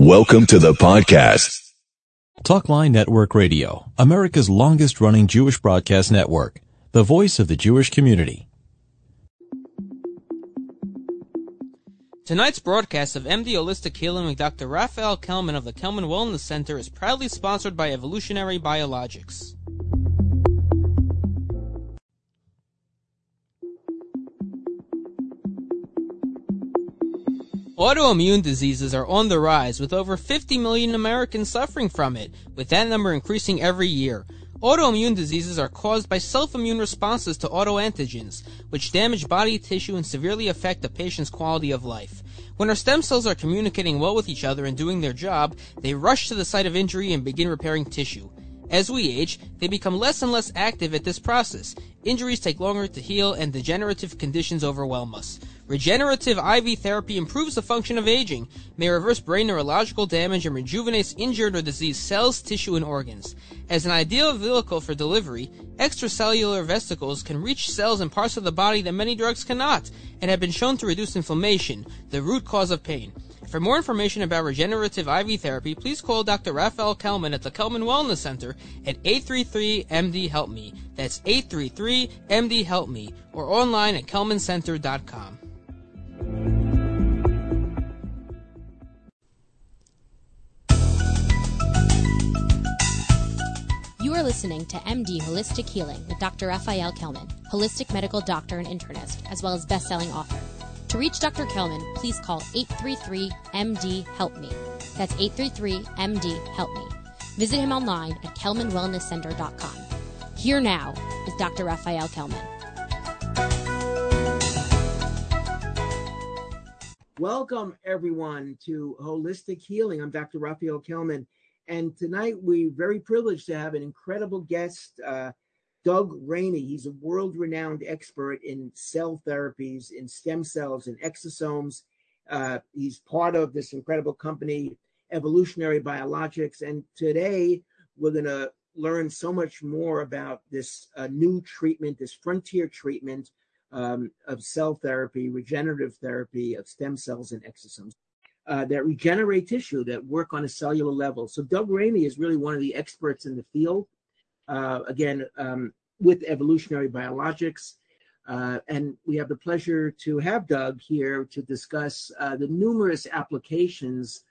Welcome to the podcast. Talkline Network Radio, America's longest running Jewish broadcast network, the voice of the Jewish community. Tonight's broadcast of MD Holistic Healing with Dr. Raphael Kelman of the Kelman Wellness Center is proudly sponsored by Evolutionary Biologics. Autoimmune diseases are on the rise, with over 50 million Americans suffering from it, with that number increasing every year. Autoimmune diseases are caused by self-immune responses to autoantigens, which damage body tissue and severely affect a patient's quality of life. When our stem cells are communicating well with each other and doing their job, they rush to the site of injury and begin repairing tissue. As we age, they become less and less active at this process. Injuries take longer to heal and degenerative conditions overwhelm us. Regenerative IV therapy improves the function of aging, may reverse brain neurological damage, and rejuvenates injured or diseased cells, tissue, and organs. As an ideal vehicle for delivery, extracellular vesicles can reach cells and parts of the body that many drugs cannot, and have been shown to reduce inflammation, the root cause of pain. For more information about regenerative IV therapy, please call Dr. Raphael Kelman at the Kelman Wellness Center at 833-MD-HELP-ME. That's 833-MD-HELP-ME or online at kelmancenter.com. You are listening to MD Holistic Healing with Dr. Raphael Kelman, holistic medical doctor and internist, as well as best-selling author. To reach Dr. Kelman, please call 833-MD-HELP-ME. That's 833-MD-HELP-ME. Visit him online at kelmanwellnesscenter.com. Here now is Dr. Raphael Kelman. Welcome, everyone, to Holistic Healing. I'm Dr. Raphael Kelman. And tonight we're very privileged to have an incredible guest, uh, Doug Rainey. He's a world renowned expert in cell therapies, in stem cells, and exosomes. Uh, he's part of this incredible company, Evolutionary Biologics. And today we're going to learn so much more about this uh, new treatment, this frontier treatment um, of cell therapy, regenerative therapy of stem cells and exosomes uh, that regenerate tissue that work on a cellular level. So Doug Rainey is really one of the experts in the field. Uh, again, um, with evolutionary biologics. Uh, and we have the pleasure to have Doug here to discuss uh, the numerous applications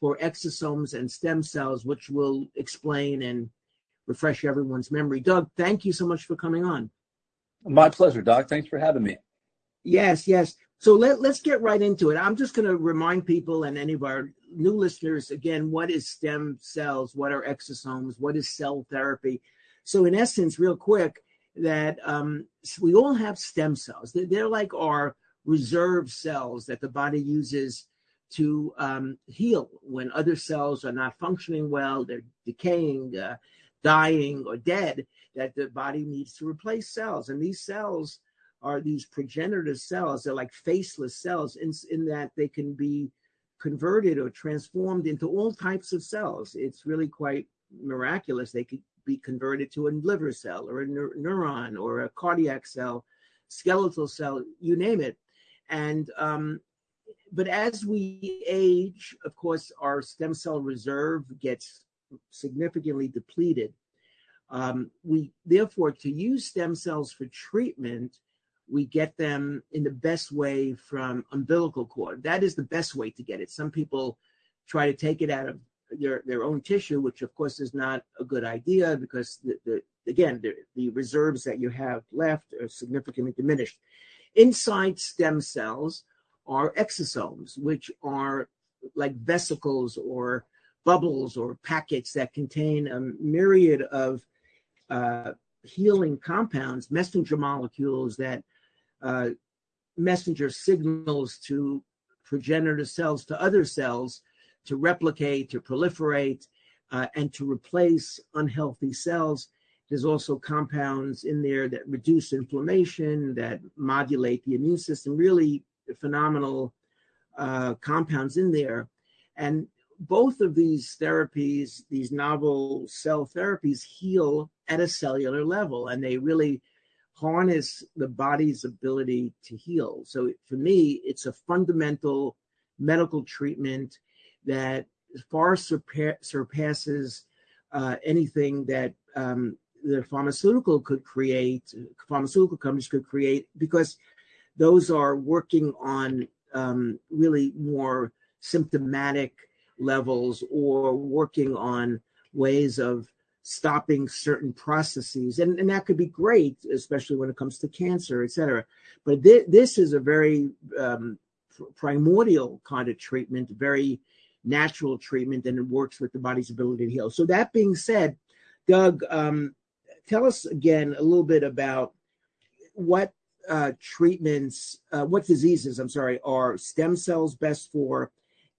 for exosomes and stem cells, which will explain and refresh everyone's memory. Doug, thank you so much for coming on. My pleasure, Doc. Thanks for having me. Yes, yes. So let, let's get right into it. I'm just going to remind people and any of our new listeners again what is stem cells, what are exosomes, what is cell therapy. So, in essence, real quick, that um, we all have stem cells. They're, they're, like our reserve cells that the body uses to um, heal when other cells are not functioning well, they're decaying, uh, dying, or dead, that the body needs to replace cells. And these cells are these progenitor cells. They're like faceless cells in, in that they can be converted or transformed into all types of cells. It's really quite miraculous. They could be converted to a liver cell or a neur- neuron or a cardiac cell, skeletal cell, you name it. And um, but as we age, of course, our stem cell reserve gets significantly depleted. Um, we therefore to use stem cells for treatment we get them in the best way from umbilical cord. That is the best way to get it. Some people try to take it out of their, their own tissue, which of course is not a good idea because the, the again the, the reserves that you have left are significantly diminished. Inside stem cells are exosomes, which are like vesicles or bubbles or packets that contain a myriad of healing compounds, messenger molecules that uh, messenger signals to progenitor cells to other cells to replicate, to proliferate, uh, and to replace unhealthy cells. There's also compounds in there that reduce inflammation, that modulate the immune system, really phenomenal uh, compounds in there. And both of these therapies, these novel cell therapies, heal at a cellular level, and they really harness the body's ability to heal. So for me, it's a fundamental medical treatment that far surpa- surpasses uh, anything that um, the pharmaceutical could create, pharmaceutical companies could create, because those are working on um, really more symptomatic levels or working on ways of stopping certain processes. And, and that could be great, especially when it comes to cancer, et cetera. But th- this is a very um, primordial kind of treatment, very natural treatment, and it works with the body's ability to heal. So, that being said, Doug, um, tell us again a little bit about what uh, treatments, uh, what diseases, I'm sorry, are stem cells best for,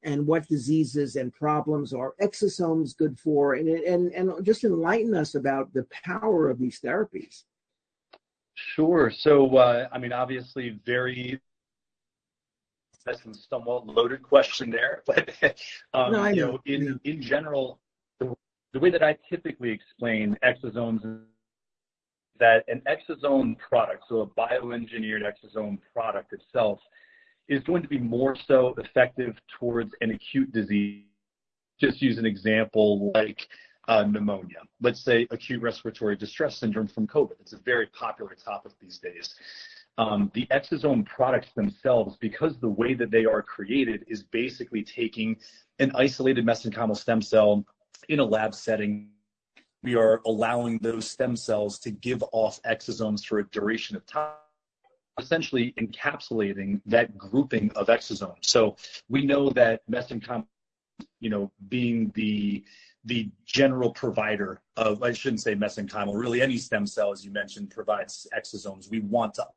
and what diseases and problems are exosomes good for, and and and just enlighten us about the power of these therapies. Sure. So, uh, I mean, obviously, very that's a somewhat loaded question there, but um, no, you know, know, in in general, the, the way that I typically explain exosomes is that an exosome product, so a bioengineered exosome product itself, is going to be more so effective towards an acute disease. Just use an example like uh, pneumonia. Let's say acute respiratory distress syndrome from COVID. It's a very popular topic these days. Um, the exosome products themselves, because the way that they are created is basically taking an isolated mesenchymal stem cell in a lab setting we are allowing those stem cells to give off exosomes for a duration of time essentially encapsulating that grouping of exosomes. So we know that mesenchymal, you know, being the the general provider of, I shouldn't say mesenchymal, really any stem cell, as you mentioned, provides exosomes. We want to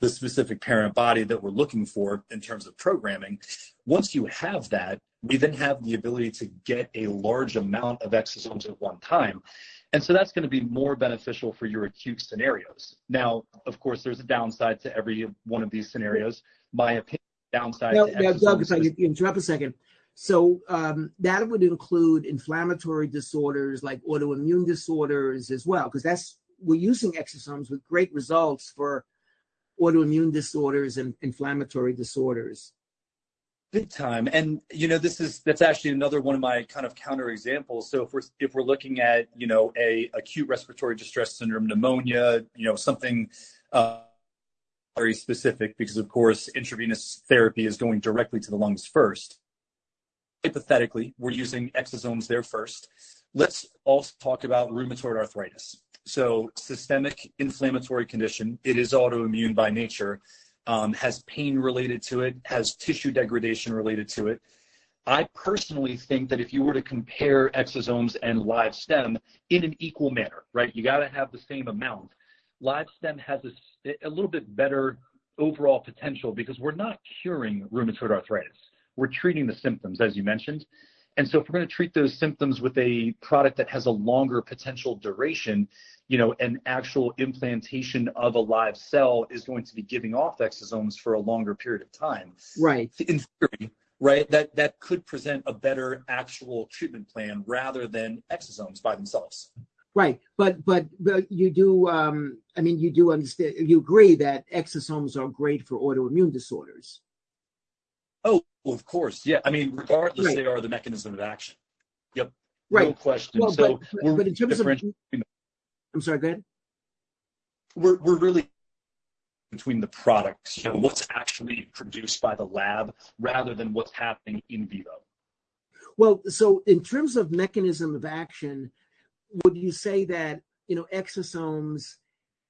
the specific parent body that we're looking for in terms of programming. Once you have that, we then have the ability to get a large amount of exosomes at one time. And so that's going to be more beneficial for your acute scenarios. Now, of course, there's a downside to every one of these scenarios. My opinion, downside now, now Doug, if I could interrupt a second. So um, that would include inflammatory disorders like autoimmune disorders as well, because that's we're using exosomes with great results for autoimmune disorders and inflammatory disorders. Big time. And you know, this is that's actually another one of my kind of counter examples. So if we're if we're looking at, you know, a acute respiratory distress syndrome, pneumonia, you know, something uh, very specific because of course intravenous therapy is going directly to the lungs first. Hypothetically, we're using exosomes there first. Let's also talk about rheumatoid arthritis. So systemic inflammatory condition, it is autoimmune by nature um, has pain related to it, has tissue degradation related to it. I personally think that if you were to compare exosomes and live stem in an equal manner, right, you got to have the same amount. Live stem has a, a little bit better overall potential because we're not curing rheumatoid arthritis. We're treating the symptoms, as you mentioned. And so if we're going to treat those symptoms with a product that has a longer potential duration, you know, an actual implantation of a live cell is going to be giving off exosomes for a longer period of time. Right. In theory, right, that, that could present a better actual treatment plan rather than exosomes by themselves. Right, but but but you do. Um, I mean, you do understand. You agree that exosomes are great for autoimmune disorders. Oh, well, of course, yeah. I mean, regardless, right. they are the mechanism of action. Yep. Right. No question. Well, so, but, but in terms of I'm sorry, go ahead. We're, we're really between the products, you know, what's actually produced by the lab rather than what's happening in vivo. Well, so in terms of mechanism of action, would you say that, you know, exosomes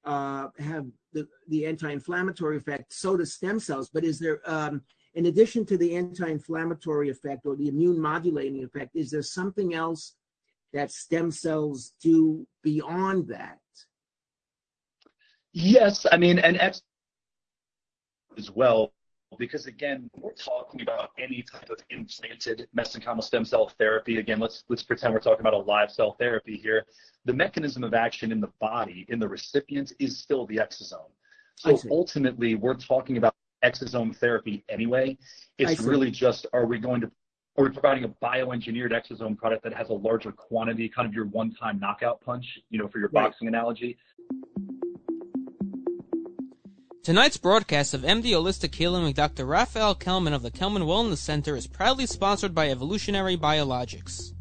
uh, have the, the anti-inflammatory effect, so do stem cells, but is there, um, in addition to the anti-inflammatory effect or the immune modulating effect, is there something else that stem cells do beyond that? Yes, I mean, and as well, because again, we're talking about any type of implanted mesenchymal stem cell therapy. Again, let's let's pretend we're talking about a live cell therapy here. The mechanism of action in the body, in the recipient, is still the exosome. So ultimately, we're talking about exosome therapy anyway. It's really just are we going to are we're providing a bioengineered exosome product that has a larger quantity, kind of your one-time knockout punch, you know, for your right. boxing analogy. Tonight's broadcast of MD Holistic Healing with Dr. Raphael Kelman of the Kelman Wellness Center is proudly sponsored by Evolutionary Biologics.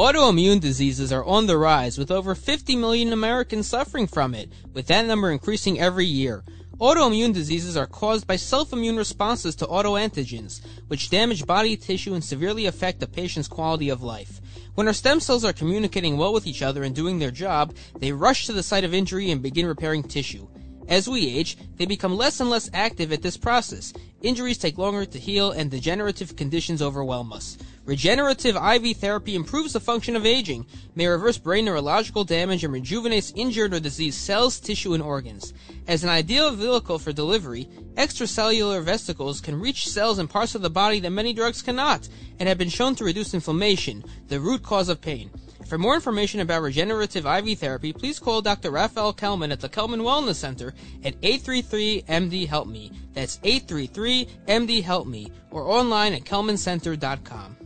Autoimmune diseases are on the rise, with over 50 million Americans suffering from it, with that number increasing every year. Autoimmune diseases are caused by self-immune responses to autoantigens, which damage body tissue and severely affect a patient's quality of life. When our stem cells are communicating well with each other and doing their job, they rush to the site of injury and begin repairing tissue. As we age, they become less and less active at this process. Injuries take longer to heal and degenerative conditions overwhelm us. Regenerative IV therapy improves the function of aging, may reverse brain neurological damage, and rejuvenates injured or diseased cells, tissue, and organs. As an ideal vehicle for delivery, extracellular vesicles can reach cells and parts of the body that many drugs cannot, and have been shown to reduce inflammation, the root cause of pain. For more information about regenerative IV therapy, please call Dr. Raphael Kelman at the Kelman Wellness Center at 833-MD-HELP-ME. That's 833-MD-HELP-ME or online at kelmancenter.com.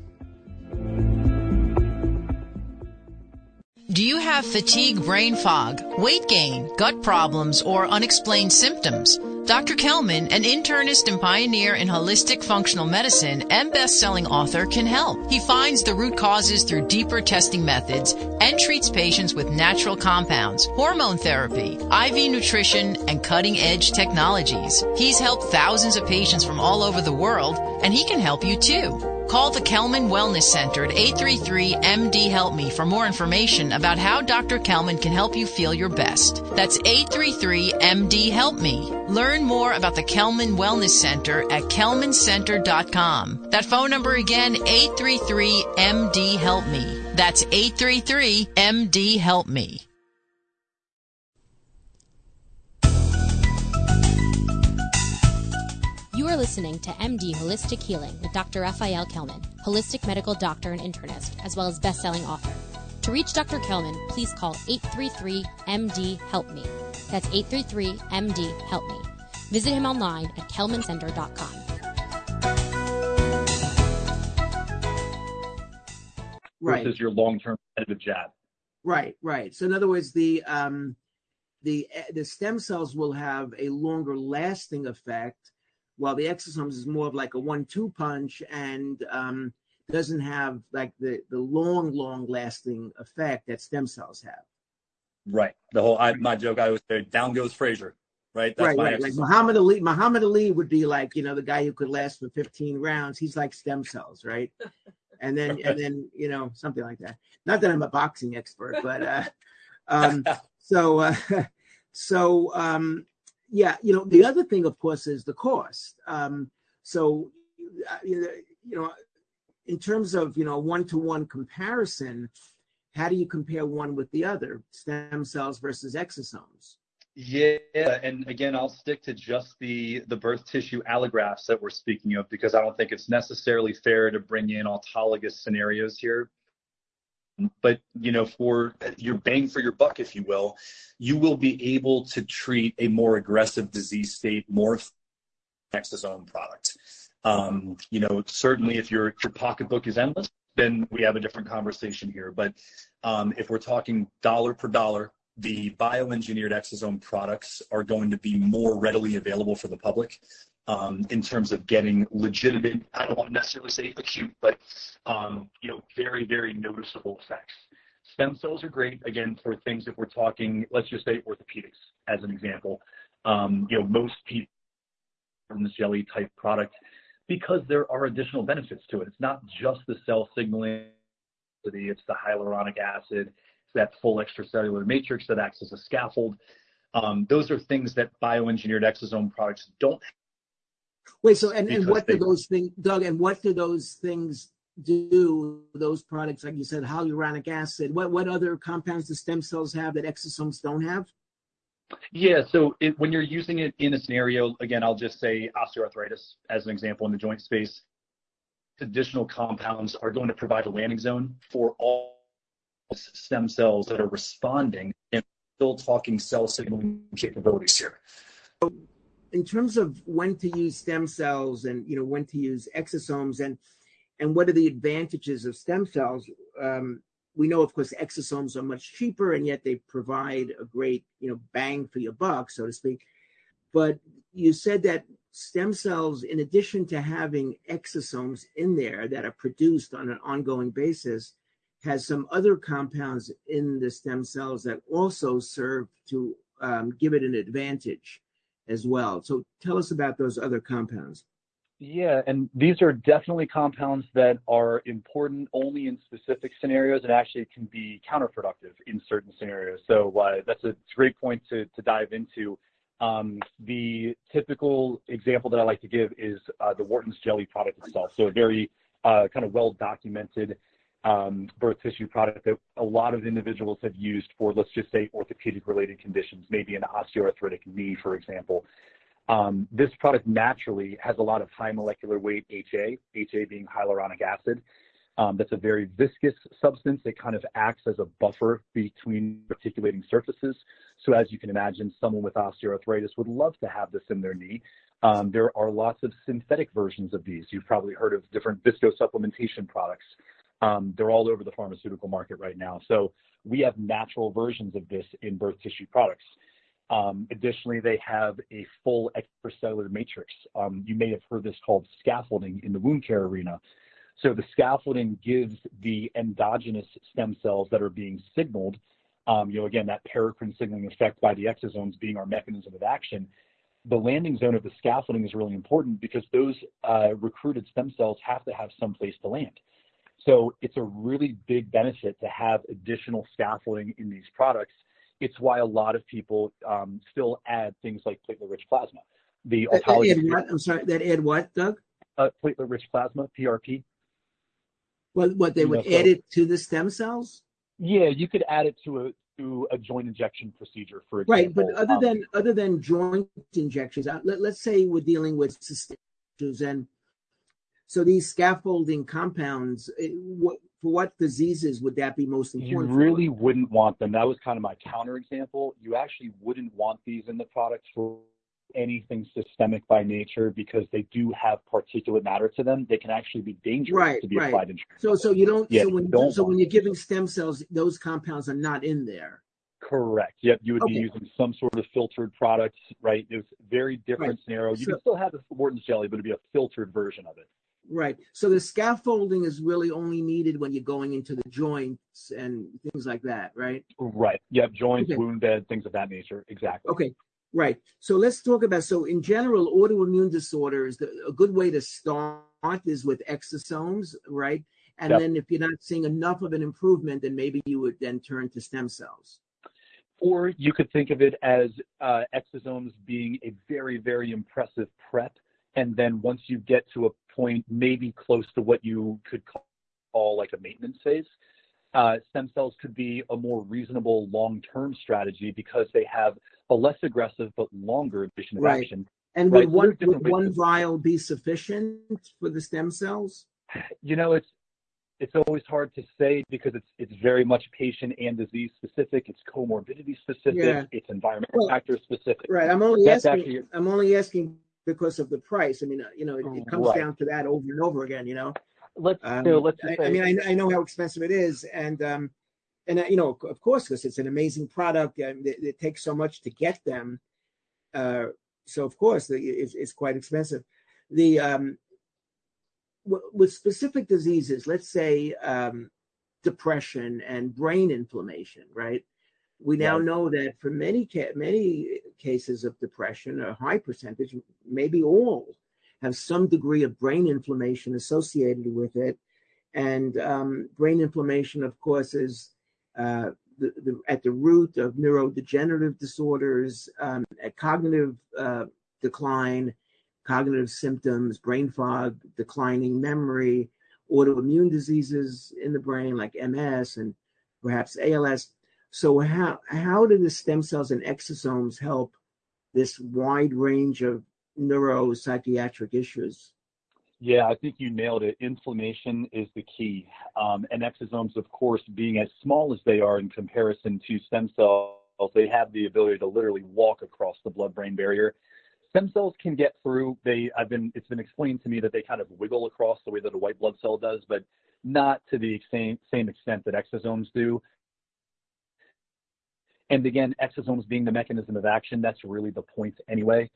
Do you have fatigue, brain fog, weight gain, gut problems, or unexplained symptoms? Dr. Kelman, an internist and pioneer in holistic functional medicine and best-selling author, can help. He finds the root causes through deeper testing methods and treats patients with natural compounds, hormone therapy, IV nutrition, and cutting-edge technologies. He's helped thousands of patients from all over the world, and he can help you too. Call the Kelman Wellness Center at 833-MD Help Me for more information about how Dr. Kelman can help you feel your best. That's 833-MD Help Me. Learn more about the Kelman Wellness Center at kelmancenter.com. That phone number again, 833-MD Help Me. That's 833-MD Help Me. Are listening to MD Holistic Healing with Dr. Raphael Kelman, holistic medical doctor and internist, as well as best-selling author. To reach Dr. Kelman, please call 833-MD-HELP-ME. That's 833-MD-HELP-ME. Visit him online at kelmancenter.com. Right. Versus your long-term competitive jab. Right, right. So in other words, the um, the the stem cells will have a longer lasting effect while the exosomes is more of like a one-two punch and um, doesn't have like the the long, long lasting effect that stem cells have. Right. The whole I, my joke I always say, down goes Frazier. Right. That's right. right. Like Muhammad Ali. Muhammad Ali would be like you know the guy who could last for 15 rounds. He's like stem cells, right? And then and then you know something like that. Not that I'm a boxing expert, but uh, um, so uh, so um, yeah, you know, the other thing, of course, is the cost. Um, so, uh, you know, in terms of you know one-to-one comparison, how do you compare one with the other, stem cells versus exosomes? Yeah, and again, I'll stick to just the the birth tissue allografts that we're speaking of because I don't think it's necessarily fair to bring in autologous scenarios here but you know for your bang for your buck if you will you will be able to treat a more aggressive disease state more exosome product. Um, you know certainly if your your pocketbook is endless then we have a different conversation here. But um, if we're talking dollar per dollar the bioengineered exosome products are going to be more readily available for the public um, in terms of getting legitimate, I don't want to necessarily say acute, but um, you know, very, very noticeable effects. Stem cells are great, again, for things that we're talking, let's just say orthopedics as an example. Um, you know, most people from the jelly type product because there are additional benefits to it. It's not just the cell signaling, it's the hyaluronic acid, it's that full extracellular matrix that acts as a scaffold. Um, those are things that bioengineered exosome products don't Wait, so and, and what do those things, Doug? And what do those things do? Those products, like you said, hyaluronic acid. What what other compounds do stem cells have that exosomes don't have? Yeah, so it, when you're using it in a scenario, again, I'll just say osteoarthritis as an example in the joint space. Additional compounds are going to provide a landing zone for all stem cells that are responding and still talking cell signaling capabilities here in terms of when to use stem cells and you know when to use exosomes and and what are the advantages of stem cells? Um, we know, of course, exosomes are much cheaper, and yet they provide a great, you know, bang for your buck, so to speak. But you said that stem cells, in addition to having exosomes in there that are produced on an ongoing basis, has some other compounds in the stem cells that also serve to um, give it an advantage as well. So tell us about those other compounds. Yeah, and these are definitely compounds that are important only in specific scenarios and actually can be counterproductive in certain scenarios. So uh, that's a great point to, to dive into. Um, the typical example that I like to give is uh, the Wharton's jelly product itself. So a very uh, kind of well documented um, birth tissue product that a lot of individuals have used for, let's just say, orthopedic related conditions, maybe an osteoarthritic knee, for example. Um, this product naturally has a lot of high molecular weight HA, HA being hyaluronic acid. Um, that's a very viscous substance. It kind of acts as a buffer between articulating surfaces. So as you can imagine, someone with osteoarthritis would love to have this in their knee. Um, there are lots of synthetic versions of these. You've probably heard of different visco supplementation products. Um, they're all over the pharmaceutical market right now. So we have natural versions of this in birth tissue products. Um, additionally, they have a full extracellular matrix. Um, you may have heard this called scaffolding in the wound care arena. So the scaffolding gives the endogenous stem cells that are being signaled, um, you know, again, that paracrine signaling effect by the exosomes being our mechanism of action. The landing zone of the scaffolding is really important because those uh, recruited stem cells have to have some place to land. So it's a really big benefit to have additional scaffolding in these products it's why a lot of people um, still add things like platelet-rich plasma. The autologous. That what? I'm sorry. That add what, Doug? Uh, platelet-rich plasma, PRP. What? What they would add it to the stem cells? Yeah, you could add it to a to a joint injection procedure, for example. Right, but other um, than other than joint injections, uh, let, us say we're dealing with issues, and so these scaffolding compounds, eh, what for what diseases would that be most important? You really wouldn't want them. That was kind of my counter example. You actually wouldn't want these in the products for anything systemic by nature because they do have particulate matter to them. They can actually be dangerous right, to be right. applied in. So, so you don't. Yeah, so when, don't so when you're giving stem cells, those compounds are not in there. Correct. Yep. You would okay. be using some sort of filtered products, right? It's very different right. scenario. You so, can still have the Wharton's jelly, but it'd be a filtered version of it. Right. So the scaffolding is really only needed when you're going into the joints and things like that, right? Right. Yep. Joints, okay. wound bed, things of that nature. Exactly. Okay. Right. So let's talk about so in general, autoimmune disorders. The, a good way to start is with exosomes, right? And yep. then if you're not seeing enough of an improvement, then maybe you would then turn to stem cells. Or you could think of it as uh, exosomes being a very, very impressive prep and then once you get to a point maybe close to what you could call like a maintenance phase, uh, stem cells could be a more reasonable long-term strategy because they have a less aggressive but longer duration of right. action. And right? would one, would one vial be sufficient for the stem cells? You know, it's it's always hard to say because it's it's very much patient and disease specific. It's comorbidity specific. Yeah. It's environmental well, factor specific. Right. I'm only That's asking. Actually, I'm only asking because of the price. I mean, uh, you know, it, it comes right. down to that over and over again. You know, let's um, so let's. I, I, mean, I, I, know how expensive it is, and um, and uh, you know, of course, because it's an amazing product, and it, it, takes so much to get them. Uh, so of course, the, it's, it's quite expensive. The um, w- with specific diseases, let's say um, depression and brain inflammation, right? We now know that for many ca- many cases of depression, a high percentage, maybe all, have some degree of brain inflammation associated with it. And um, brain inflammation, of course, is uh, the, the, at the root of neurodegenerative disorders, um, cognitive uh, decline, cognitive symptoms, brain fog, declining memory, autoimmune diseases in the brain like MS and perhaps ALS. So how how do the stem cells and exosomes help this wide range of neuropsychiatric issues? Yeah, I think you nailed it. Inflammation is the key. Um, and exosomes, of course, being as small as they are in comparison to stem cells, they have the ability to literally walk across the blood brain barrier. stem cells can get through. They, I've been, it's been explained to me that they kind of wiggle across the way that a white blood cell does, but not to the same same extent that exosomes do. And again, exosomes being the mechanism of action, that's really the point anyway.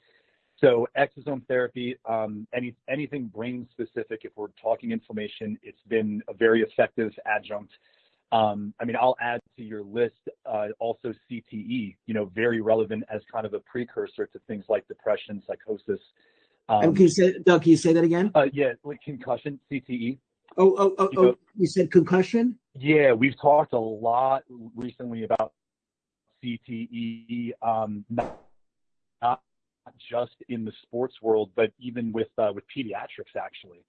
So exosome therapy, um, any, anything brain specific, if we're talking inflammation, it's been a very effective adjunct. Um, I mean, I'll add to your list uh, also CTE, you know, very relevant as kind of a precursor to things like depression, psychosis. Um, and can you say, Doug, can you say that again? Uh, yeah, like concussion, CTE. Oh, oh, oh, you, oh, you said concussion? Yeah, we've talked a lot recently about CTE, um, not, not just in the sports world, but even with uh, with pediatrics actually.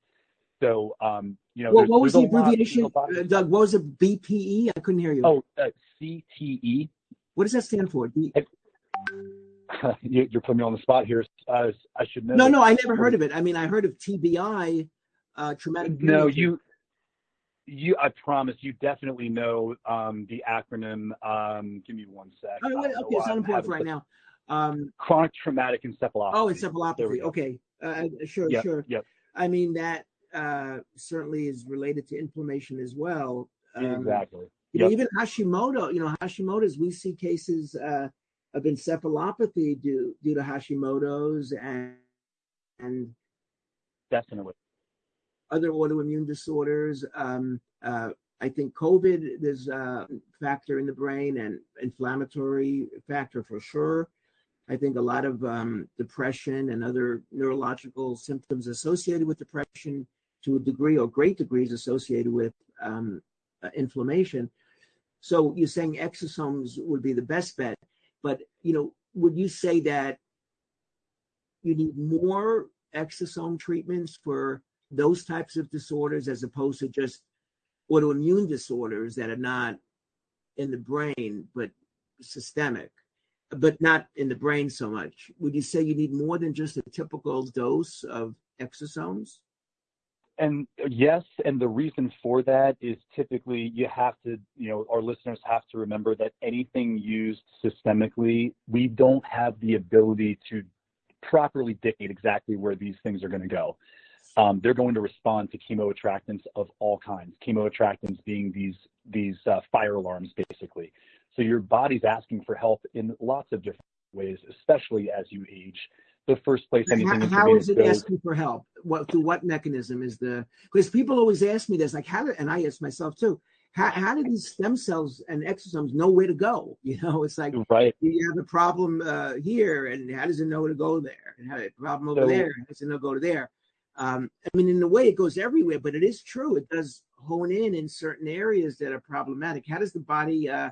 So, um, you know, well, what was the abbreviation, lot, uh, Doug? What was it? BPE? I couldn't hear you. Oh, uh, CTE. What does that stand for? B- You're putting me on the spot here. Uh, I should know. No, no, I never heard of it. I mean, I heard of TBI, uh, traumatic. No, you, you. I promise you definitely know um, the acronym. Um, give me one sec. Oh, okay, it's not important right now. Um, chronic traumatic encephalopathy. Oh, encephalopathy. Okay, uh, sure, yep, sure. Yep. I mean that uh, certainly is related to inflammation as well. Um, exactly. You know, even Hashimoto, you know, Hashimoto's, we see cases uh, of encephalopathy due due to Hashimoto's and and definitely other autoimmune disorders. Um, uh, I think COVID, there's a factor in the brain and inflammatory factor for sure. I think a lot of um, depression and other neurological symptoms associated with depression to a degree or great degrees associated with um, uh, inflammation. So you're saying exosomes would be the best bet, but you know, would you say that you need more exosome treatments for those types of disorders as opposed to just autoimmune disorders that are not in the brain but systemic, but not in the brain so much? Would you say you need more than just a typical dose of exosomes? and uh, yes, and the reason for that is typically you have to, you know, our listeners have to remember that anything used systemically, we don't have the ability to properly dictate exactly where these things are going to go. Um, they're going to respond to chemoattractants of all kinds. Chemoattractants being these these uh, fire alarms, basically. So your body's asking for help in lots of different ways, especially as you age the first place anything. How, how is it goes. asking for help? What through what mechanism is the? Because people always ask me this, like how, do, and I ask myself too. How, how do these stem cells and exosomes know where to go? You know, it's like right. You have a problem uh, here, and how does it know to go there? And have a problem over so, there, how does it know to go to there? Um, I mean, in a way, it goes everywhere, but it is true. It does hone in in certain areas that are problematic. How does the body uh,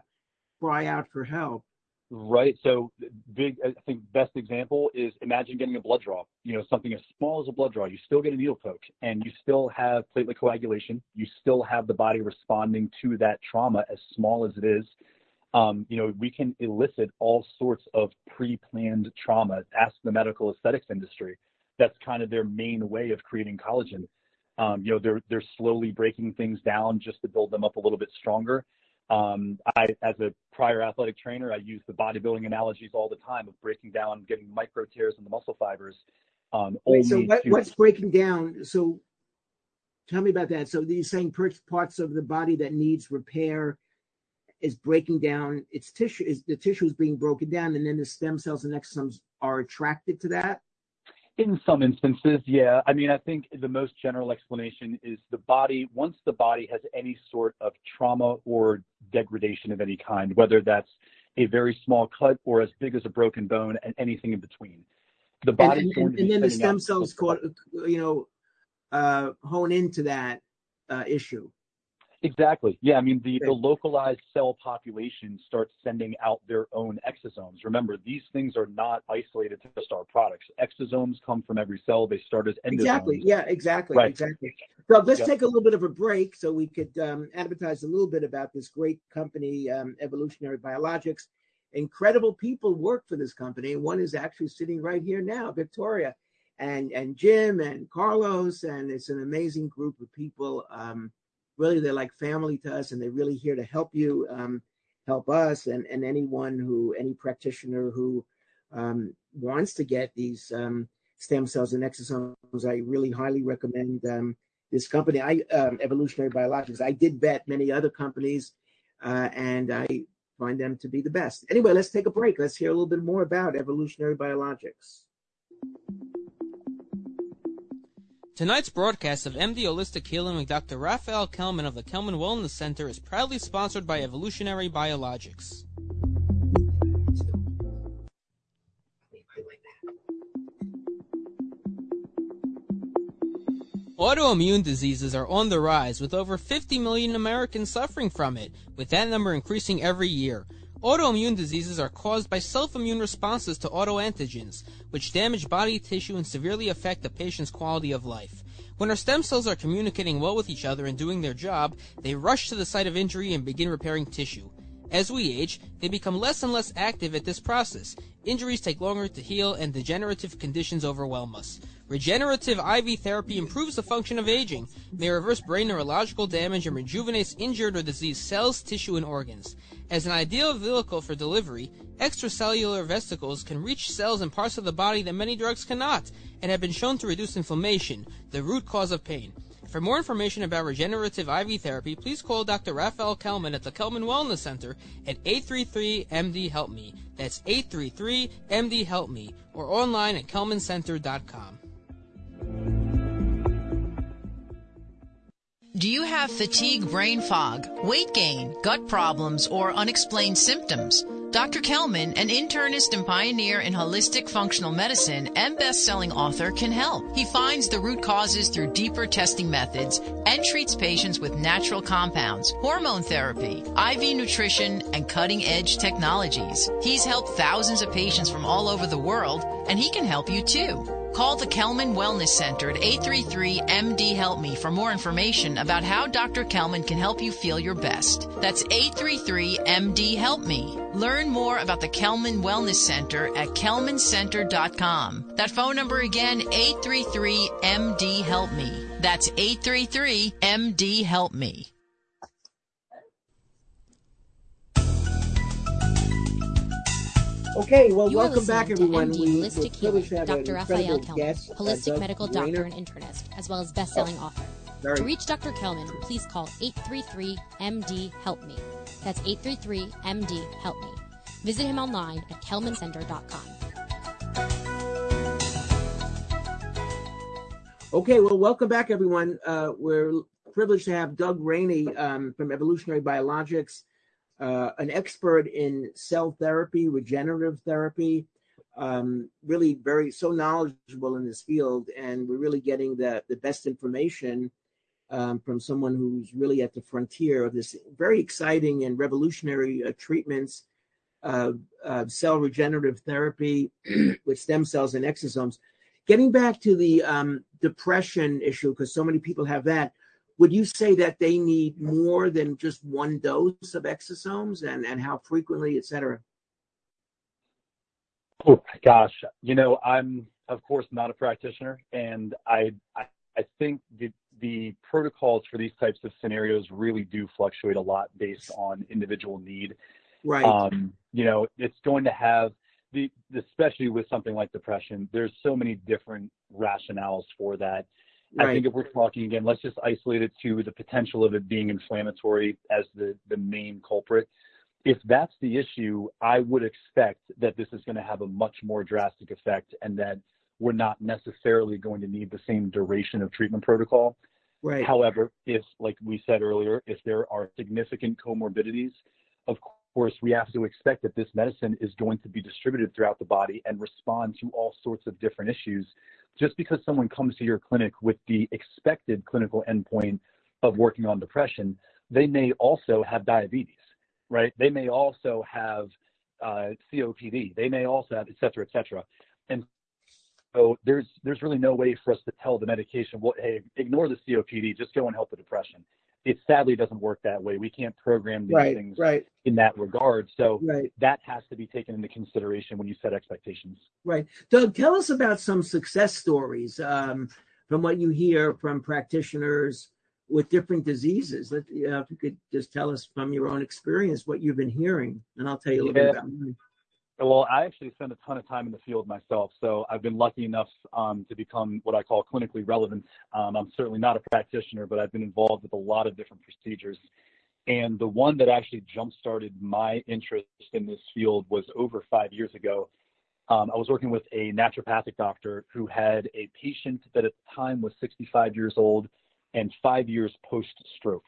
cry out for help? Right. So big, I think best example is imagine getting a blood draw, you know, something as small as a blood draw, you still get a needle poke and you still have platelet coagulation. You still have the body responding to that trauma as small as it is. Um, you know, we can elicit all sorts of pre-planned trauma. Ask the medical aesthetics industry. That's kind of their main way of creating collagen. Um, you know, they're, they're slowly breaking things down just to build them up a little bit stronger. Um, I, as a prior athletic trainer, I use the bodybuilding analogies all the time of breaking down, getting micro tears in the muscle fibers. Um, Wait, so what, to... what's breaking down? So tell me about that. So these saying parts of the body that needs repair is breaking down its tissue is the tissue is being broken down and then the stem cells and exosomes are attracted to that in some instances, yeah. I mean, I think the most general explanation is the body, once the body has any sort of trauma or degradation of any kind, whether that's a very small cut or as big as a broken bone and anything in between. The body and, and, and then the stem cells, caught, you know, uh, hone into that uh, issue. Exactly. Yeah. I mean, the, the localized cell population starts sending out their own exosomes. Remember, these things are not isolated to just our products. Exosomes come from every cell. They start as endosomes. Exactly. Yeah, exactly. Right. Exactly. So let's yep. take a little bit of a break so we could um, advertise a little bit about this great company, um, Evolutionary Biologics. Incredible people work for this company. One is actually sitting right here now, Victoria, and and Jim and Carlos, and it's an amazing group of people. Um, really they're like family to us and they're really here to help you um, help us and, and anyone who any practitioner who um, wants to get these um, stem cells and exosomes, I really highly recommend um, this company. I um, Evolutionary Biologics. I did bet many other companies, uh, and I find them to be the best. Anyway, let's take a break. Let's hear a little bit more about Evolutionary Biologics. Tonight's broadcast of MD Holistic Healing with Dr. Raphael Kelman of the Kelman Wellness Center is proudly sponsored by Evolutionary Biologics. Autoimmune diseases are on the rise, with over 50 million Americans suffering from it, with that number increasing every year. Autoimmune diseases are caused by self-immune responses to autoantigens, which damage body tissue and severely affect the patient's quality of life. When our stem cells are communicating well with each other and doing their job, they rush to the site of injury and begin repairing tissue. As we age, they become less and less active at this process. Injuries take longer to heal and degenerative conditions overwhelm us. Regenerative IV therapy improves the function of aging, may reverse brain neurological damage, and rejuvenates injured or diseased cells, tissue, and organs. As an ideal vehicle for delivery, extracellular vesicles can reach cells and parts of the body that many drugs cannot, and have been shown to reduce inflammation, the root cause of pain. For more information about regenerative IV therapy, please call Dr. Raphael Kelman at the Kelman Wellness Center at 833-MD-HELP-ME. That's 833-MD-HELP-ME or online at kelmancenter.com. Do you have fatigue, brain fog, weight gain, gut problems, or unexplained symptoms? Dr. Kelman, an internist and pioneer in holistic functional medicine and best-selling author, can help. He finds the root causes through deeper testing methods and treats patients with natural compounds, hormone therapy, IV nutrition, and cutting-edge technologies. He's helped thousands of patients from all over the world, and he can help you too. Call the Kelman Wellness Center at 833-MD-HELP-ME for more information about how Dr. Kelman can help you feel your best. That's 833-MD-HELP-ME. Learn more about the Kelman Wellness Center at kelmancenter.com. That phone number again, 833-MD-HELP-ME. That's 833-MD-HELP-ME. Okay, well, you welcome back, everyone. MD we, Holistic Healing, Dr. Raphael Kelman, holistic uh, medical doctor and internist, as well as best-selling oh, author. To reach Dr. Kelman, please call 833-MD-HELP-ME. That's 833-MD-HELP-ME. Visit him online at kelmancenter.com. Okay, well, welcome back, everyone. Uh, we're privileged to have Doug Rainey um, from Evolutionary Biologics uh, an expert in cell therapy, regenerative therapy, um, really very so knowledgeable in this field, and we're really getting the the best information um, from someone who's really at the frontier of this very exciting and revolutionary uh, treatments of cell regenerative therapy with stem cells and exosomes. Getting back to the um, depression issue, because so many people have that would you say that they need more than just one dose of exosomes and, and how frequently, et cetera? Oh gosh, you know, I'm of course not a practitioner, and I I, I think the the protocols for these types of scenarios really do fluctuate a lot based on individual need. Right. Um, you know, it's going to have the especially with something like depression. There's so many different rationales for that. Right. I think if we're talking again, let's just isolate it to the potential of it being inflammatory as the, the main culprit. If that's the issue, I would expect that this is going to have a much more drastic effect and that we're not necessarily going to need the same duration of treatment protocol. Right. However, if, like we said earlier, if there are significant comorbidities, of course, we have to expect that this medicine is going to be distributed throughout the body and respond to all sorts of different issues just because someone comes to your clinic with the expected clinical endpoint of working on depression, they may also have diabetes, right? They may also have uh, COPD. They may also have et cetera, et cetera. And so there's there's really no way for us to tell the medication, well, hey, ignore the COPD, just go and help the depression it sadly doesn't work that way. We can't program these right, things right. in that regard. So right. that has to be taken into consideration when you set expectations. Right. Doug, tell us about some success stories um, from what you hear from practitioners with different diseases. Let, you know, if you could just tell us from your own experience what you've been hearing, and I'll tell you a little yeah. bit about mine. Well, I actually spend a ton of time in the field myself, so I've been lucky enough um, to become what I call clinically relevant. Um, I'm certainly not a practitioner, but I've been involved with a lot of different procedures. And the one that actually jump started my interest in this field was over five years ago. Um, I was working with a naturopathic doctor who had a patient that at the time was 65 years old and five years post stroke.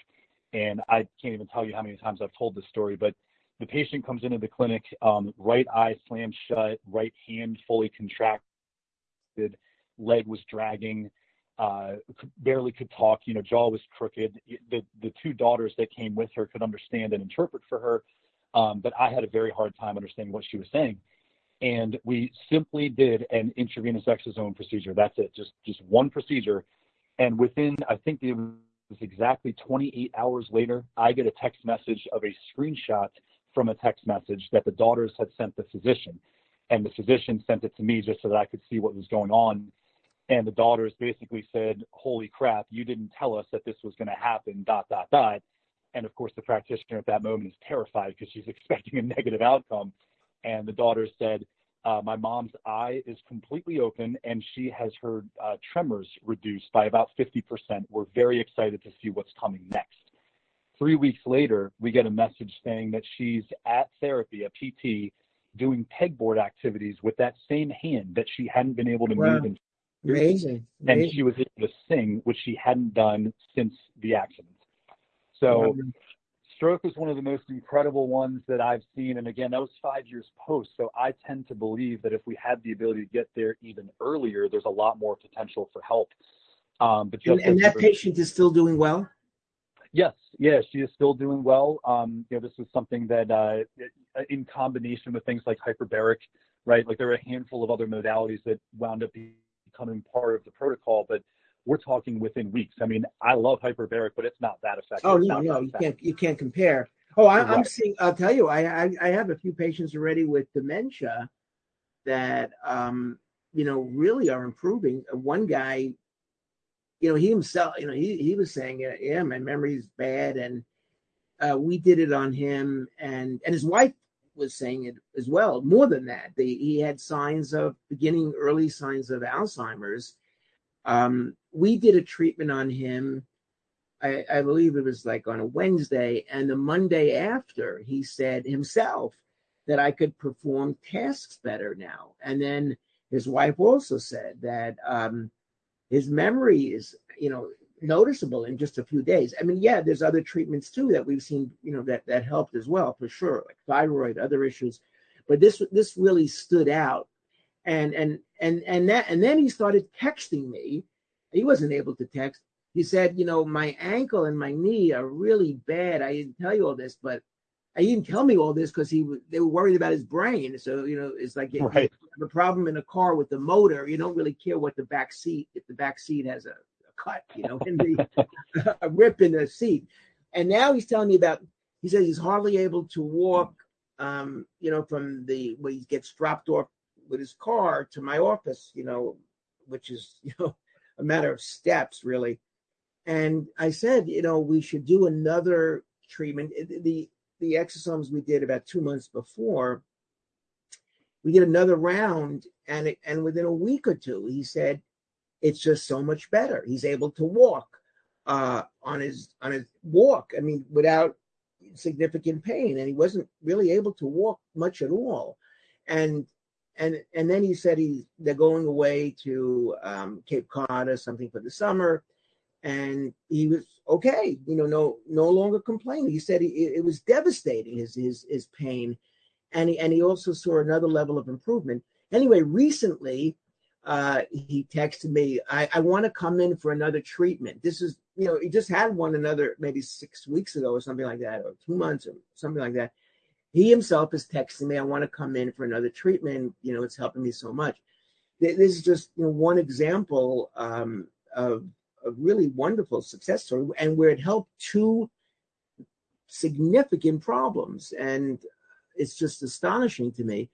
And I can't even tell you how many times I've told this story, but the patient comes into the clinic, um, right eye slammed shut, right hand fully contracted, leg was dragging, uh, barely could talk, you know, jaw was crooked. The, the two daughters that came with her could understand and interpret for her, um, but I had a very hard time understanding what she was saying. And we simply did an intravenous exosome procedure. That's it, just just one procedure. And within, I think it was exactly 28 hours later, I get a text message of a screenshot from a text message that the daughters had sent the physician. And the physician sent it to me just so that I could see what was going on. And the daughters basically said, Holy crap, you didn't tell us that this was going to happen, dot, dot, dot. And of course, the practitioner at that moment is terrified because she's expecting a negative outcome. And the daughters said, uh, My mom's eye is completely open and she has her uh, tremors reduced by about 50%. We're very excited to see what's coming next. Three weeks later, we get a message saying that she's at therapy, a PT, doing pegboard activities with that same hand that she hadn't been able to wow. move in Amazing. Amazing. And she was able to sing, which she hadn't done since the accident. So stroke was one of the most incredible ones that I've seen. And again, that was five years post. So I tend to believe that if we had the ability to get there even earlier, there's a lot more potential for help. Um, but and, and that patient is still doing well. Yes, yes, she is still doing well. Um, you know, this was something that, uh, in combination with things like hyperbaric, right? Like there are a handful of other modalities that wound up becoming part of the protocol, but we're talking within weeks. I mean, I love hyperbaric, but it's not that effective. Oh no, no, you can't you can't compare. Oh, I, am seeing. I'll tell you, I, I, I have a few patients already with dementia that um you know really are improving. One guy you know, he himself, you know, he, he was saying, yeah, my memory's bad. And uh, we did it on him. And, and his wife was saying it as well. More than that, they, he had signs of beginning early signs of Alzheimer's. Um, we did a treatment on him. I, I believe it was like on a Wednesday. And the Monday after, he said himself that I could perform tasks better now. And then his wife also said that, um, his memory is you know noticeable in just a few days. I mean, yeah, there's other treatments too that we've seen, you know, that that helped as well for sure, like thyroid, other issues. But this this really stood out, and and and and that and then he started texting me. He wasn't able to text. He said, you know, my ankle and my knee are really bad. I didn't tell you all this, but he didn't tell me all this because he they were worried about his brain. So you know, it's like right. the problem in a car with the motor. You don't really care what the back seat if the back seat has a, a cut, you know, in the a rip in the seat. And now he's telling me about. He says he's hardly able to walk. Um, you know, from the where he gets dropped off with his car to my office. You know, which is you know a matter of steps really. And I said, you know, we should do another treatment. The the exosomes we did about two months before, we did another round, and it, and within a week or two, he said it's just so much better. He's able to walk uh, on his on his walk. I mean, without significant pain, and he wasn't really able to walk much at all. And and and then he said he they're going away to um, Cape Cod or something for the summer, and he was okay you know no no longer complaining. He said he, it was devastating his his his pain. And he and he also saw another level of improvement. Anyway recently uh he texted me i i want to come in for another treatment. This is you know he just had one another maybe six weeks ago or something like that or two months or something like that. He himself is texting me i want to come in for another treatment. You know it's helping me so much. This is just you know one example um of a really wonderful success story and where it helped two significant problems. And it's just astonishing to me.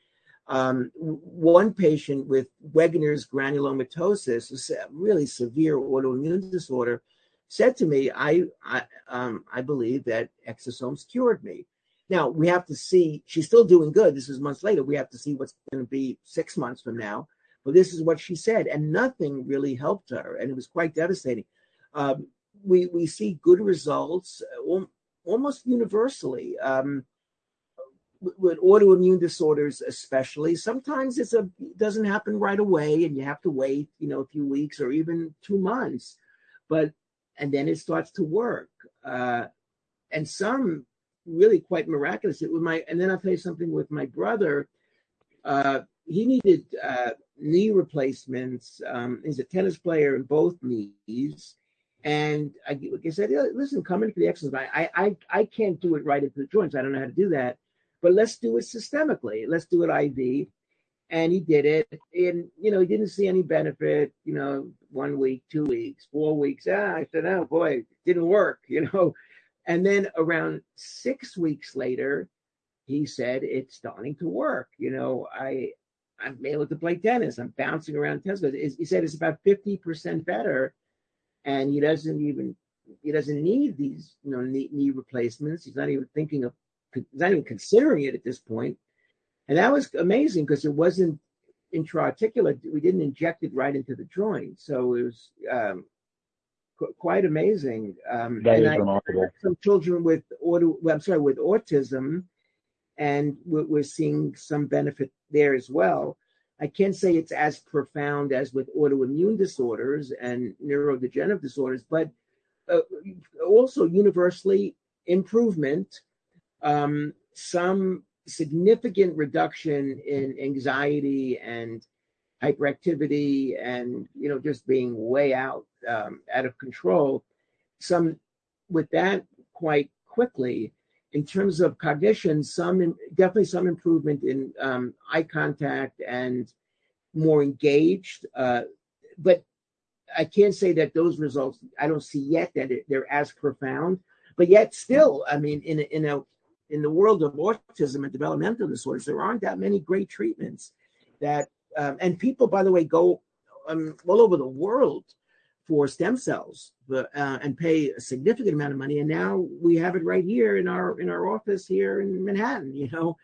Um, one patient with Wegener's granulomatosis, a really severe autoimmune disorder, said to me, I, I, um, I believe that exosomes cured me. Now we have to see. She's still doing good. This is months later. We have to see what's going to be six months from now. But this is what she said, and nothing really helped her, and it was quite devastating. Um, we we see good results uh, almost universally. Um, with autoimmune disorders especially sometimes it's a it doesn't happen right away and you have to wait you know a few weeks or even two months but and then it starts to work uh, and some really quite miraculous It with my and then i'll tell you something with my brother uh, he needed uh, knee replacements um, he's a tennis player in both knees and I, I said, listen, come in for the exosomes. I, I, I can't do it right into the joints. I don't know how to do that but let's do it systemically. Let's do it IV. And he did it. And, you know, he didn't see any benefit, you know, one week, two weeks, four weeks. Ah, I said, oh boy, it didn't work, you know. And then around six weeks later, he said, it's starting to work. You know, I, I'm able to play tennis. I'm bouncing around tennis. He said it's about 50% better. And he doesn't even, he doesn't need these, you know, knee, knee replacements. He's not even thinking of he's not even considering it at this point. And that was amazing because it wasn't intra-articular. We didn't inject it right into the joint. So it was um, qu- quite amazing. Um, that is I, remarkable. Some children with auto, well, I'm sorry, with autism, and we're, seeing some benefit there as well. I can't say it's as profound as with autoimmune disorders and neurodegenerative disorders, but uh, also universally improvement um, some significant reduction in anxiety and hyperactivity and you know just being way out um, out of control some with that quite quickly in terms of cognition some definitely some improvement in um, eye contact and more engaged uh, but i can't say that those results i don't see yet that it, they're as profound but yet still i mean in a, in a in the world of autism and developmental disorders, there aren't that many great treatments that, um, and people, by the way, go um, all over the world for stem cells but, uh, and pay a significant amount of money. And now we have it right here in our in our office here in Manhattan, you know,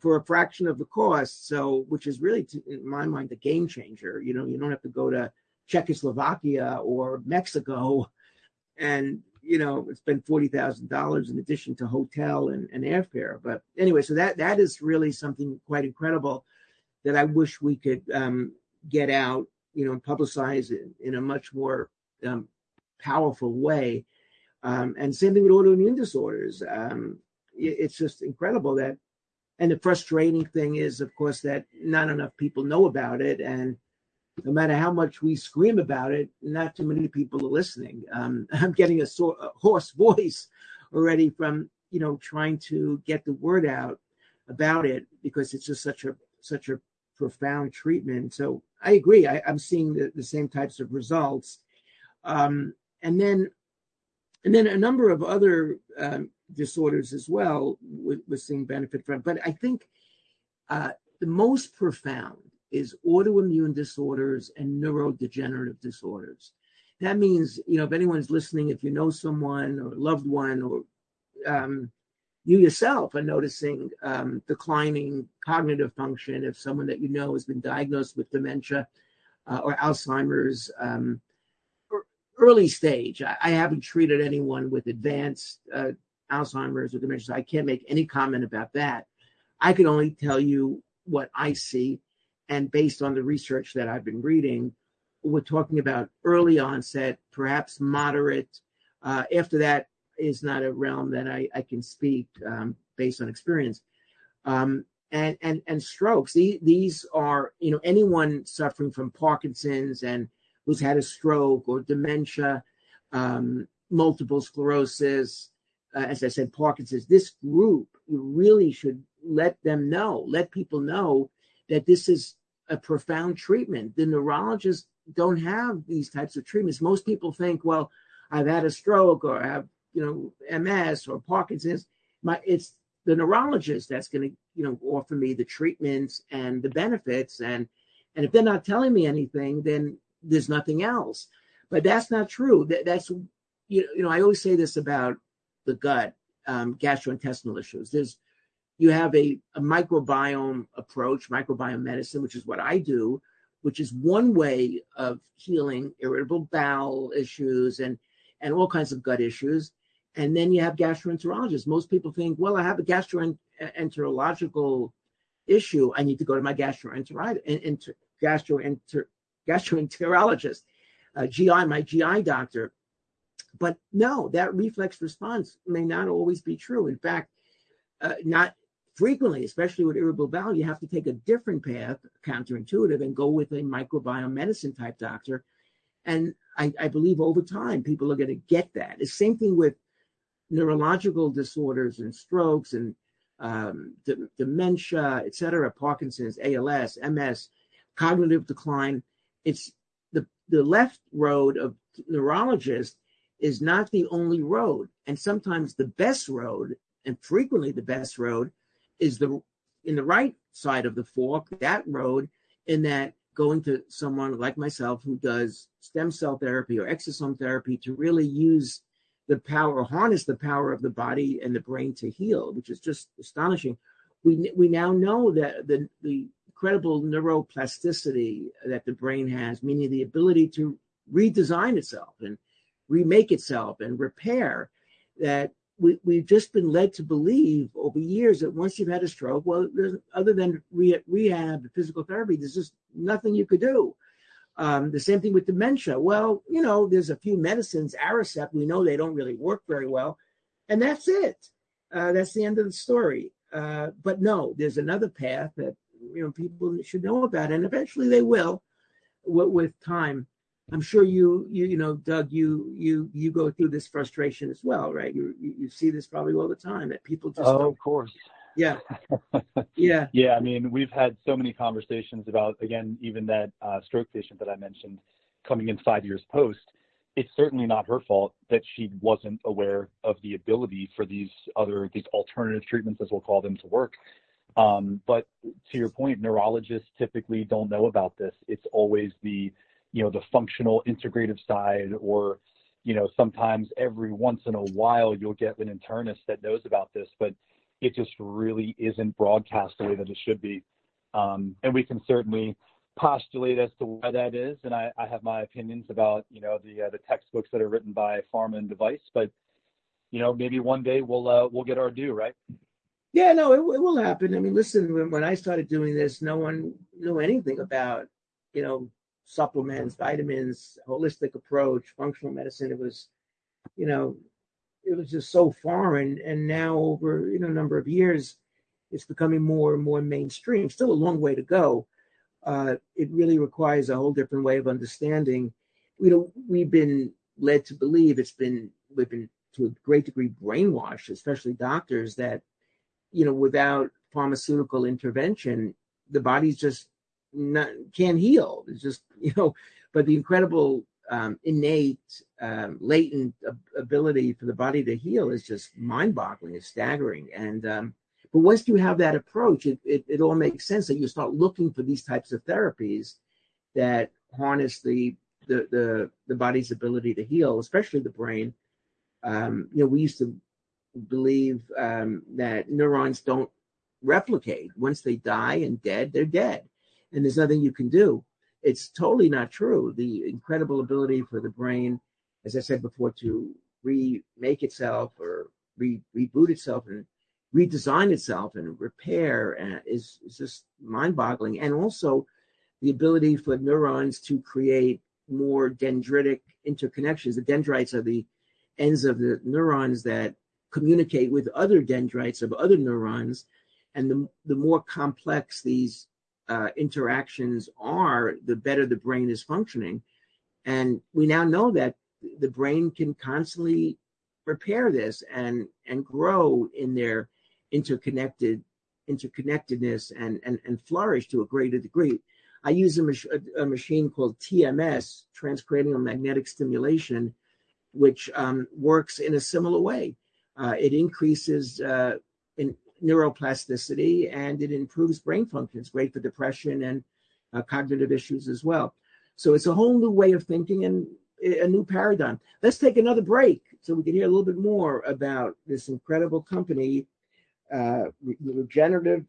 for a fraction of the cost. So, which is really, to, in my mind, a game changer. You know, you don't have to go to Czechoslovakia or Mexico and you know, spend forty thousand dollars in addition to hotel and, and airfare. But anyway, so that that is really something quite incredible that I wish we could um, get out, you know, and publicize it in a much more um, powerful way. Um, and same thing with autoimmune disorders. Um, it, it's just incredible that, and the frustrating thing is, of course, that not enough people know about it, and no matter how much we scream about it, not too many people are listening. Um, I'm getting a, so, a hoarse voice already from you know trying to get the word out about it because it's just such a such a profound treatment. So I agree. I, am seeing the, the, same types of results, um, and then and then a number of other um, disorders as well. We're, seeing benefit from, but I think uh, the most profound is autoimmune disorders and neurodegenerative disorders. That means, you know, if anyone's listening, if you know someone or loved one or um, you yourself are noticing um, declining cognitive function, if someone that you know has been diagnosed with dementia uh, or Alzheimer's, um, early stage. I, I, haven't treated anyone with advanced uh, Alzheimer's or dementia, so I can't make any comment about that. I can only tell you what I see and based on the research that I've been reading, we're talking about early onset, perhaps moderate. Uh, after that is not a realm that I, I can speak um, based on experience. Um, and, and, and strokes, these, these are, you know, anyone suffering from Parkinson's and who's had a stroke or dementia, um, multiple sclerosis, uh, as I said, Parkinson's, this group, you really should let them know, let people know that this is a profound treatment. The neurologists don't have these types of treatments. Most people think, well, I've had a stroke or I have, you know, MS or Parkinson's. My it's the neurologist that's going to, you know, offer me the treatments and the benefits. And and if they're not telling me anything, then there's nothing else. But that's not true. That, that's you know, you know, I always say this about the gut. um, gastrointestinal issues. There's you have a, a microbiome approach, microbiome medicine, which is what I do, which is one way of healing irritable bowel issues and and all kinds of gut issues. And then you have gastroenterologists. Most people think, well, I have a gastroenterological issue. I need to go to my gastroenterologist, gastroenter, gastroenterologist, uh, GI, my GI doctor. But no, that reflex response may not always be true. In fact, uh, not frequently, especially with irritable bowel, you have to take a different path, counterintuitive, and go with a microbiome medicine type doctor. And I, I believe over time, people are going to get that. The same thing with neurological disorders and strokes and um, dementia, et cetera, Parkinson's, ALS, MS, cognitive decline. It's the, the left road of neurologists is not the only road. And sometimes the best road, and frequently the best road, is the in the right side of the fork, that road, in that going to someone like myself who does stem cell therapy or exosome therapy to really use the power, harness the power of the body and the brain to heal, which is just astonishing. We we now know that the the incredible neuroplasticity that the brain has, meaning the ability to redesign itself and remake itself and repair, that we, we've just been led to believe over years that once you've had a stroke, well, other than re- rehab, physical therapy, there's just nothing you could do. Um, the same thing with dementia. Well, you know, there's a few medicines, Aricept, we know they don't really work very well, and that's it. Uh, that's the end of the story. Uh, but no, there's another path that you know people should know about, and eventually they will, with, with time. I'm sure you you you know, Doug, you you you go through this frustration as well, right? You you see this probably all the time that people just. Oh, of course. Yeah. yeah. Yeah. I mean, we've had so many conversations about again, even that uh, stroke patient that I mentioned coming in five years post. It's certainly not her fault that she wasn't aware of the ability for these other these alternative treatments, as we'll call them, to work. Um, but to your point, neurologists typically don't know about this. It's always the you know the functional integrative side or you know sometimes every once in a while you'll get an internist that knows about this but it just really isn't broadcast the way that it should be. Um, and we can certainly postulate as to why that is. And i, I have my opinions about you know the uh, the textbooks that are written by pharma and device. But you know maybe one day we'll uh, we'll get our due right? Yeah no it, it will happen. I mean listen when, when i started doing this no one knew anything about you know supplements, vitamins, holistic approach, functional medicine. It was, you know, it was just so foreign. And now over, you know, a number of years, it's becoming more and more mainstream. Still a long way to go. Uh, it really requires a whole different way of understanding. You know, we've been led to believe it's been we've been to a great degree brainwashed, especially doctors, that you know without pharmaceutical intervention, the body's just not, can't heal. It's just you know, but the incredible um, innate um, latent ability for the body to heal is just mind-boggling. It's staggering. And um, but once you have that approach, it, it, it all makes sense that you start looking for these types of therapies that harness the the the, the body's ability to heal, especially the brain. Um, you know, we used to believe um, that neurons don't replicate. Once they die and dead, they're dead and there's nothing you can do. It's totally not true. The incredible ability for the brain, as I said before, to remake itself or re- reboot itself and redesign itself and repair and is, is just mind-boggling. And also the ability for neurons to create more dendritic interconnections. The dendrites are the ends of the neurons that communicate with other dendrites of other neurons. And the, the more complex these uh, interactions are, the better the brain is functioning. And we now know that the brain can constantly repair this and and grow in their interconnected interconnectedness and and, and flourish to a greater degree. I use a, mach- a machine called TMS, transcranial magnetic stimulation, which um, works in a similar way. Uh, it increases uh, in neuroplasticity and it improves brain function. It's great for depression and uh, cognitive issues as well. So it's a whole new way of thinking. And a new paradigm. Let's take another break so we can hear a little bit more about this incredible company, uh, regenerative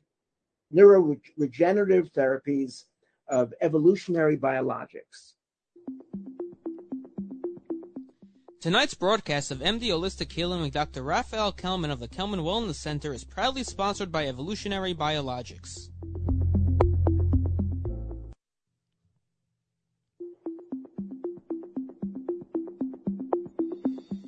neuro regenerative therapies of evolutionary biologics. Tonight's broadcast of MD Holistic Healing with Dr. Raphael Kellman of the Kellman Wellness Center is proudly sponsored by Evolutionary Biologics.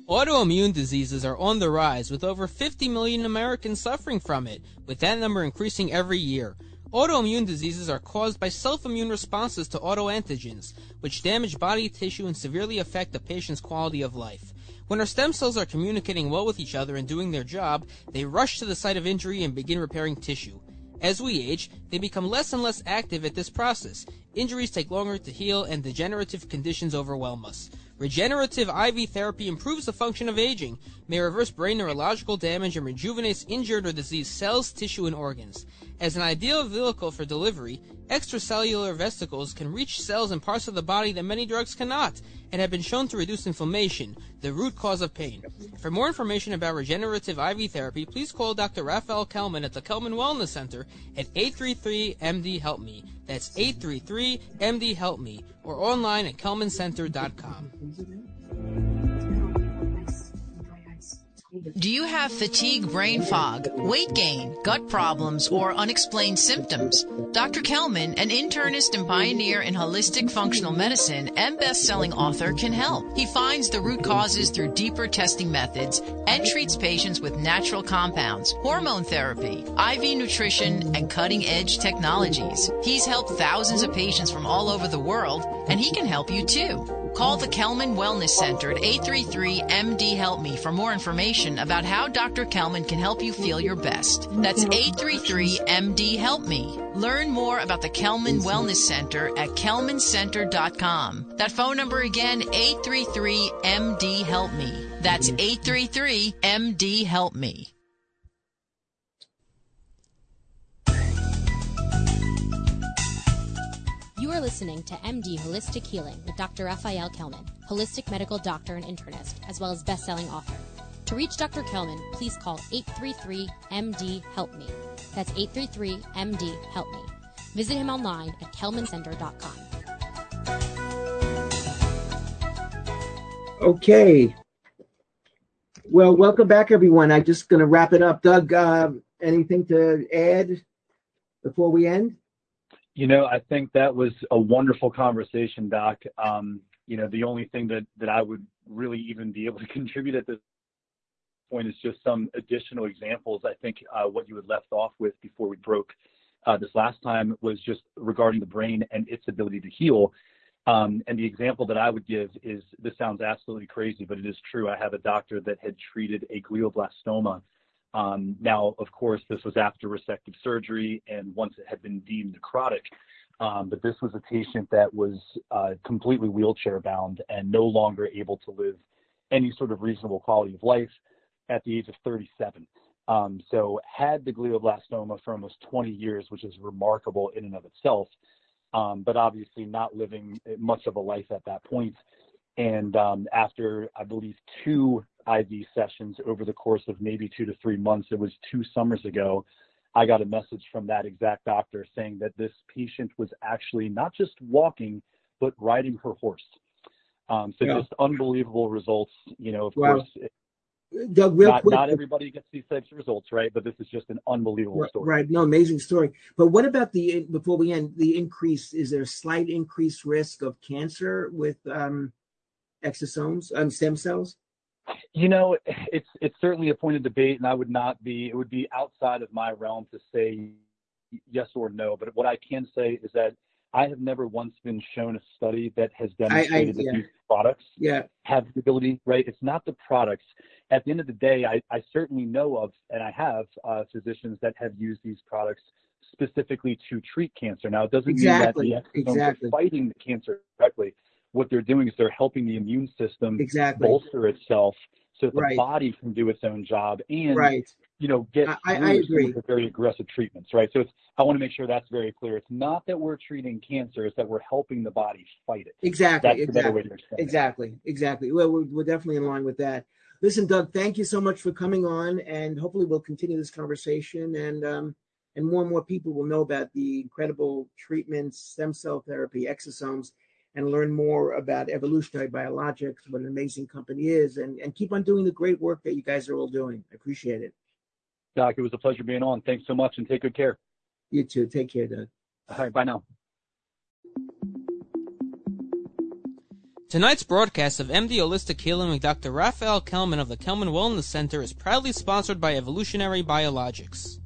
Autoimmune diseases are on the rise, with over 50 million Americans suffering from it, with that number increasing every year. Autoimmune diseases are caused by self-immune responses to autoantigens, which damage body tissue and severely affect the patient's quality of life. When our stem cells are communicating well with each other and doing their job, they rush to the site of injury and begin repairing tissue. As we age, they become less and less active at this process. Injuries take longer to heal and degenerative conditions overwhelm us. Regenerative IV therapy improves the function of aging, may reverse brain neurological damage, and rejuvenates injured or diseased cells, tissue, and organs. As an ideal vehicle for delivery, extracellular vesicles can reach cells and parts of the body that many drugs cannot, and have been shown to reduce inflammation, the root cause of pain. For more information about regenerative IV therapy, please call Dr. Raphael Kellman at the Kellman Wellness Center at 833-MD-HELP-ME. That's 833-MD-HELP-ME or online at kellmancenter.com. Do you have fatigue, brain fog, weight gain, gut problems, or unexplained symptoms? Dr. Kellman, an internist and pioneer in holistic functional medicine and best-selling author, can help. He finds the root causes through deeper testing methods and treats patients with natural compounds, hormone therapy, IV nutrition, and cutting-edge technologies. He's helped thousands of patients from all over the world, and he can help you too. Call the Kellman Wellness Center at 833-MD Help Me for more information about how Dr. Kellman can help you feel your best. That's 833-MD Help Me. Learn more about the Kellman Wellness Center at kellmancenter.com. That phone number again, 833-MD Help Me. That's 833-MD Help Me. You are listening to MD Holistic Healing with Dr. Raphael Kellman, holistic medical doctor and internist, as well as best-selling author. To reach Dr. Kellman, please call 833-MD-HELP-ME. That's 833-MD-HELP-ME. Visit him online at kellmancenter.com. Okay. Well, welcome back, everyone. I'm just going to wrap it up. Doug, uh, anything to add before we end? You know, I think that was a wonderful conversation, Doc. Um, you know, the only thing that, that I would really even be able to contribute at this point is just some additional examples. I think uh, what you had left off with before we broke uh, this last time was just regarding the brain and its ability to heal. Um, and the example that I would give is this sounds absolutely crazy, but it is true. I have a doctor that had treated a glioblastoma um, now, of course, this was after resective surgery and once it had been deemed necrotic. Um, but this was a patient that was uh, completely wheelchair bound and no longer able to live any sort of reasonable quality of life at the age of 37. Um, so had the glioblastoma for almost 20 years, which is remarkable in and of itself, um, but obviously not living much of a life at that point. And um, after, I believe, two IV sessions over the course of maybe two to three months, it was two summers ago, I got a message from that exact doctor saying that this patient was actually not just walking, but riding her horse. Um, so yeah. just unbelievable results. You know, of wow. course, Doug, real not, quick, not everybody gets these types of results, right? But this is just an unbelievable right, story. Right. No, amazing story. But what about the before we end the increase? Is there a slight increased risk of cancer with um, exosomes, um, stem cells? You know, it's it's certainly a point of debate, and I would not be. It would be outside of my realm to say yes or no. But what I can say is that I have never once been shown a study that has demonstrated I, I, yeah. that these products have the ability. Right? It's not the products. At the end of the day, I, I certainly know of, and I have uh, physicians that have used these products specifically to treat cancer. Now, it doesn't mean that the exactly. are fighting the cancer directly what they're doing is they're helping the immune system exactly. bolster itself so the right. body can do its own job and right. you know get I, I agree. very aggressive treatments, right? So it's, I want to make sure that's very clear. It's not that we're treating cancer; it's that we're helping the body fight it. Exactly. That's exactly. Exactly. Exactly. Well, we're, we're definitely in line with that. Listen, Doug, thank you so much for coming on, and hopefully we'll continue this conversation, and um, and more and more people will know about the incredible treatments, stem cell therapy, exosomes, and learn more about evolutionary biologics, what an amazing company is, and and keep on doing the great work that you guys are all doing. I appreciate it. Doc, it was a pleasure being on. Thanks so much, and take good care. You too. Take care, Doug. All right. Bye now. Tonight's broadcast of MD Holistic Healing with Dr. Raphael Kellman of the Kellman Wellness Center is proudly sponsored by Evolutionary Biologics.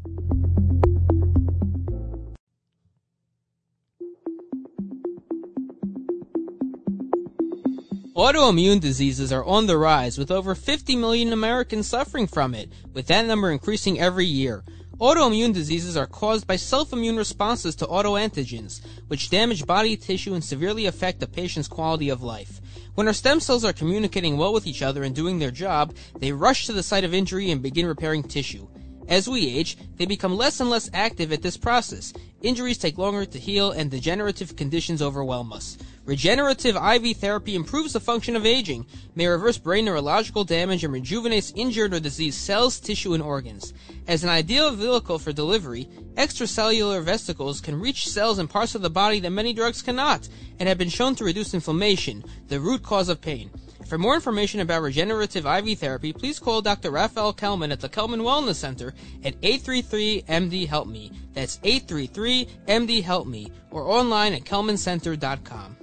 Autoimmune diseases are on the rise, with over 50 million Americans suffering from it, with that number increasing every year. Autoimmune diseases are caused by self-immune responses to autoantigens, which damage body tissue and severely affect a patient's quality of life. When our stem cells are communicating well with each other and doing their job, they rush to the site of injury and begin repairing tissue. As we age, they become less and less active at this process. Injuries take longer to heal and degenerative conditions overwhelm us. Regenerative IV therapy improves the function of aging, may reverse brain neurological damage, and rejuvenates injured or diseased cells, tissue, and organs. As an ideal vehicle for delivery, extracellular vesicles can reach cells and parts of the body that many drugs cannot, and have been shown to reduce inflammation, the root cause of pain. For more information about regenerative IV therapy, please call Dr. Raphael Kellman at the Kellman Wellness Center at 833-MD-HELP-ME. That's 833-MD-HELP-ME or online at kellmancenter.com.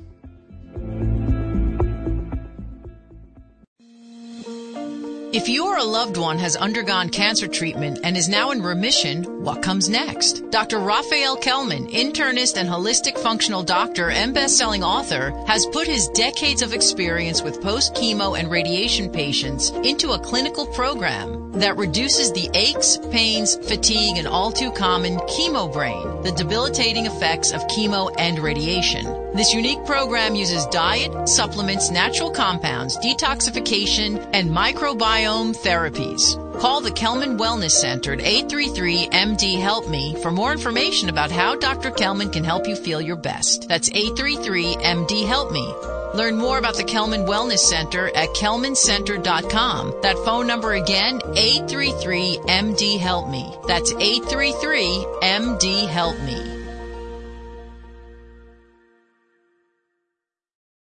If you or a loved one has undergone cancer treatment and is now in remission, what comes next? Dr. Raphael Kellman, internist and holistic functional doctor and best-selling author, has put his decades of experience with post-chemo and radiation patients into a clinical program that reduces the aches, pains, fatigue, and all too common chemo brain, the debilitating effects of chemo and radiation. This unique program uses diet, supplements, natural compounds, detoxification, and microbiome therapies. Call the Kellman Wellness Center at 833-MD-HELP-ME for more information about how Dr. Kellman can help you feel your best. That's 833-MD-HELP-ME. Learn more about the Kellman Wellness Center at kellmancenter.com. That phone number again, 833-MD-HELP-ME. That's 833-MD-HELP-ME.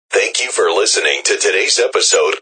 Thank you for listening to today's episode